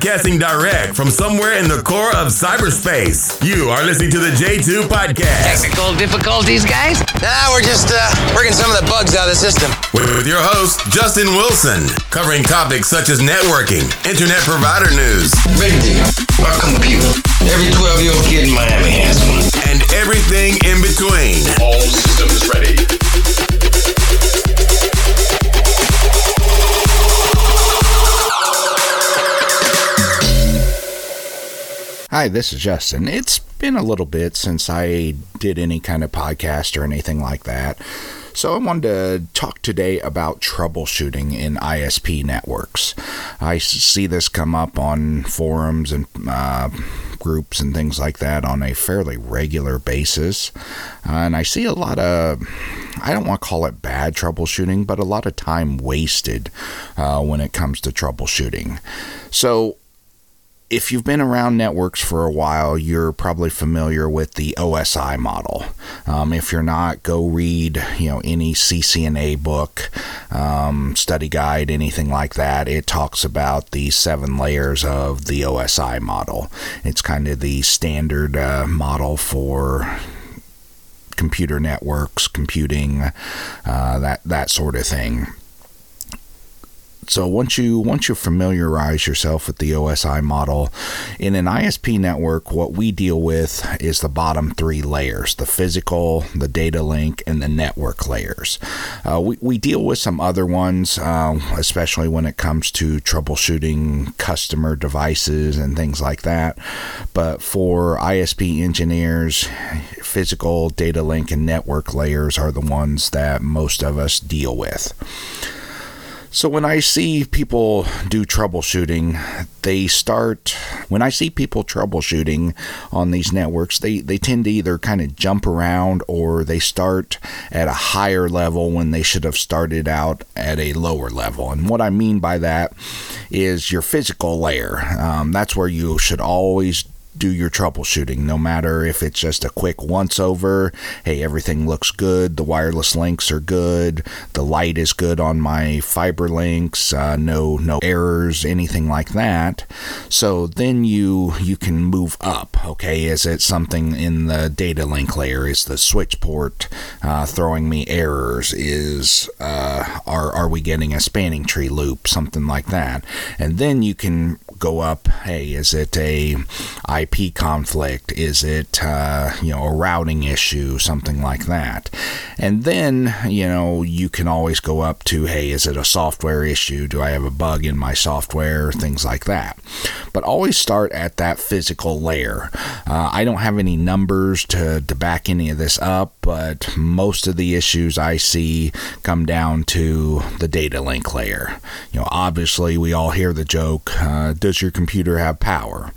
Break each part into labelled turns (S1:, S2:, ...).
S1: broadcasting direct from somewhere in the core of cyberspace. You are listening to the J2 Podcast.
S2: Technical difficulties, guys?
S3: Nah, we're just uh, working some of the bugs out of the system.
S1: With your host, Justin Wilson, covering topics such as networking, internet provider news,
S4: Big deal. A computer. Every 12 year old kid in Miami has one.
S1: and everything in between.
S5: All systems ready.
S6: Hi, this is Justin. It's been a little bit since I did any kind of podcast or anything like that. So I wanted to talk today about troubleshooting in ISP networks. I see this come up on forums and uh, groups and things like that on a fairly regular basis. Uh, and I see a lot of, I don't want to call it bad troubleshooting, but a lot of time wasted uh, when it comes to troubleshooting. So if you've been around networks for a while, you're probably familiar with the OSI model. Um, if you're not, go read you know any CCNA book, um, study guide, anything like that. It talks about the seven layers of the OSI model. It's kind of the standard uh, model for computer networks, computing, uh, that that sort of thing so once you once you familiarize yourself with the OSI model in an ISP network what we deal with is the bottom three layers the physical the data link and the network layers. Uh, we, we deal with some other ones uh, especially when it comes to troubleshooting customer devices and things like that. But for ISP engineers physical data link and network layers are the ones that most of us deal with so when I see people do troubleshooting, they start when I see people troubleshooting on these networks, they, they tend to either kind of jump around or they start at a higher level when they should have started out at a lower level. And what I mean by that is your physical layer. Um, that's where you should always do your troubleshooting, no matter if it's just a quick once over. Hey, everything looks good. The wireless links are good. The light is good on my fiber links. Uh, no, no errors, anything like that. So then you you can move up. Okay, is it something in the data link layer? Is the switch port uh, throwing me errors? Is uh, are are we getting a spanning tree loop? Something like that. And then you can go up. Hey, is it a IP conflict? Is it uh, you know a routing issue? Something like that. And then you know you can always go up to hey, is it a software issue? Do I have a bug in my software? Things like that. But always start at that physical layer. Uh, I don't have any numbers to to back any of this up, but most of the issues I see come down to the data link layer. You know, obviously we all hear the joke. Uh, does your computer have power?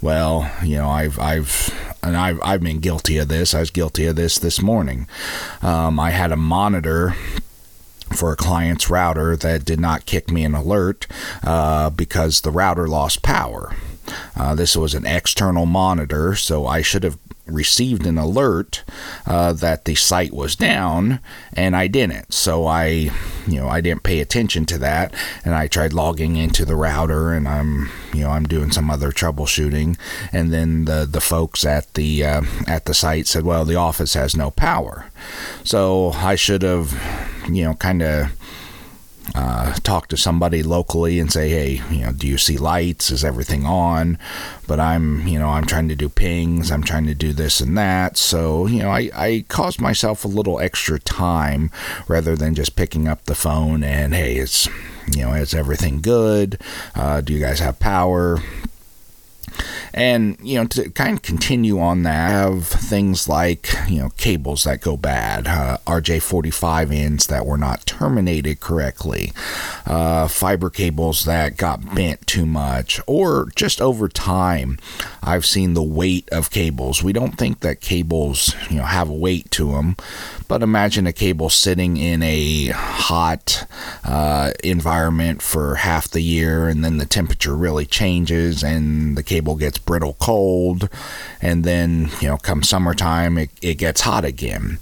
S6: Well, you know, I've I've and I've I've been guilty of this. I was guilty of this this morning. Um, I had a monitor for a client's router that did not kick me an alert uh, because the router lost power. Uh, this was an external monitor, so I should have received an alert uh, that the site was down, and I didn't. So I, you know, I didn't pay attention to that, and I tried logging into the router, and I'm, you know, I'm doing some other troubleshooting, and then the the folks at the uh, at the site said, well, the office has no power, so I should have, you know, kind of uh, talk to somebody locally and say, hey, you know, do you see lights? Is everything on? But I'm, you know, I'm trying to do pings. I'm trying to do this and that. So, you know, I, I caused myself a little extra time rather than just picking up the phone and, hey, it's, you know, is everything good? Uh, do you guys have power? And, you know, to kind of continue on that, have things like, you know, cables that go bad, uh, RJ45 ends that were not terminated correctly, uh, fiber cables that got bent too much, or just over time, I've seen the weight of cables. We don't think that cables, you know, have a weight to them, but imagine a cable sitting in a hot uh, environment for half the year, and then the temperature really changes and the cable gets brittle cold, and then, you know, come summertime, it, it gets hot again.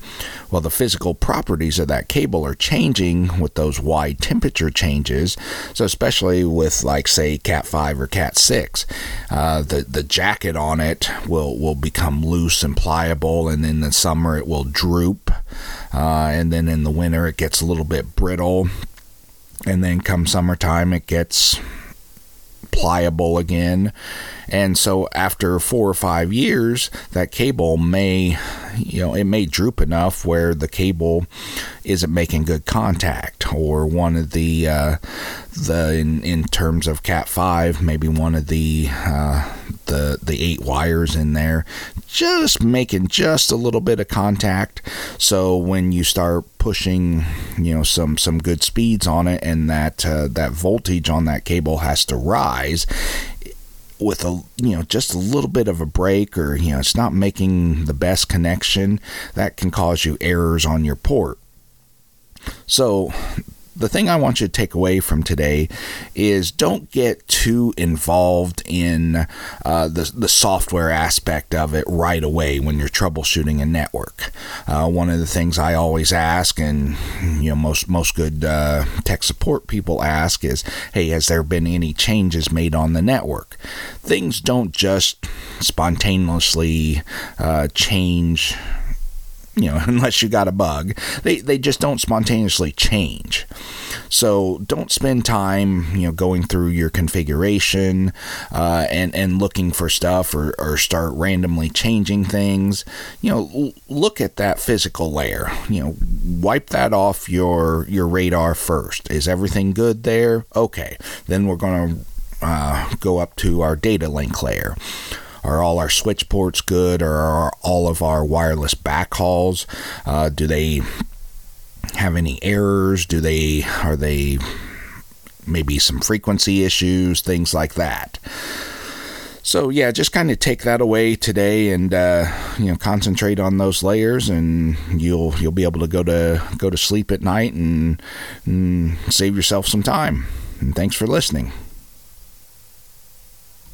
S6: Well, the physical properties of that cable are changing with those wide temperature changes. So, especially with, like, say, Cat 5 or Cat 6, uh, the, the jacket on it will, will become loose and pliable, and in the summer it will droop. Uh, and then in the winter it gets a little bit brittle. And then come summertime it gets pliable again. And so after four or five years, that cable may, you know, it may droop enough where the cable isn't making good contact, or one of the, uh, the in, in terms of Cat five, maybe one of the uh, the the eight wires in there just making just a little bit of contact. So when you start pushing, you know, some some good speeds on it, and that uh, that voltage on that cable has to rise with a you know just a little bit of a break or you know it's not making the best connection that can cause you errors on your port so the thing I want you to take away from today is don't get too involved in uh, the, the software aspect of it right away when you're troubleshooting a network. Uh, one of the things I always ask, and you know most most good uh, tech support people ask, is, "Hey, has there been any changes made on the network?" Things don't just spontaneously uh, change you know, unless you got a bug. They they just don't spontaneously change. So don't spend time, you know, going through your configuration uh, and and looking for stuff or, or start randomly changing things. You know, look at that physical layer. You know, wipe that off your your radar first. Is everything good there? Okay, then we're going to uh, go up to our data link layer. Are all our switch ports good? Or are all of our wireless backhauls? Uh, do they have any errors? Do they are they maybe some frequency issues, things like that? So yeah, just kind of take that away today, and uh, you know, concentrate on those layers, and you'll you'll be able to go to go to sleep at night and, and save yourself some time. And thanks for listening.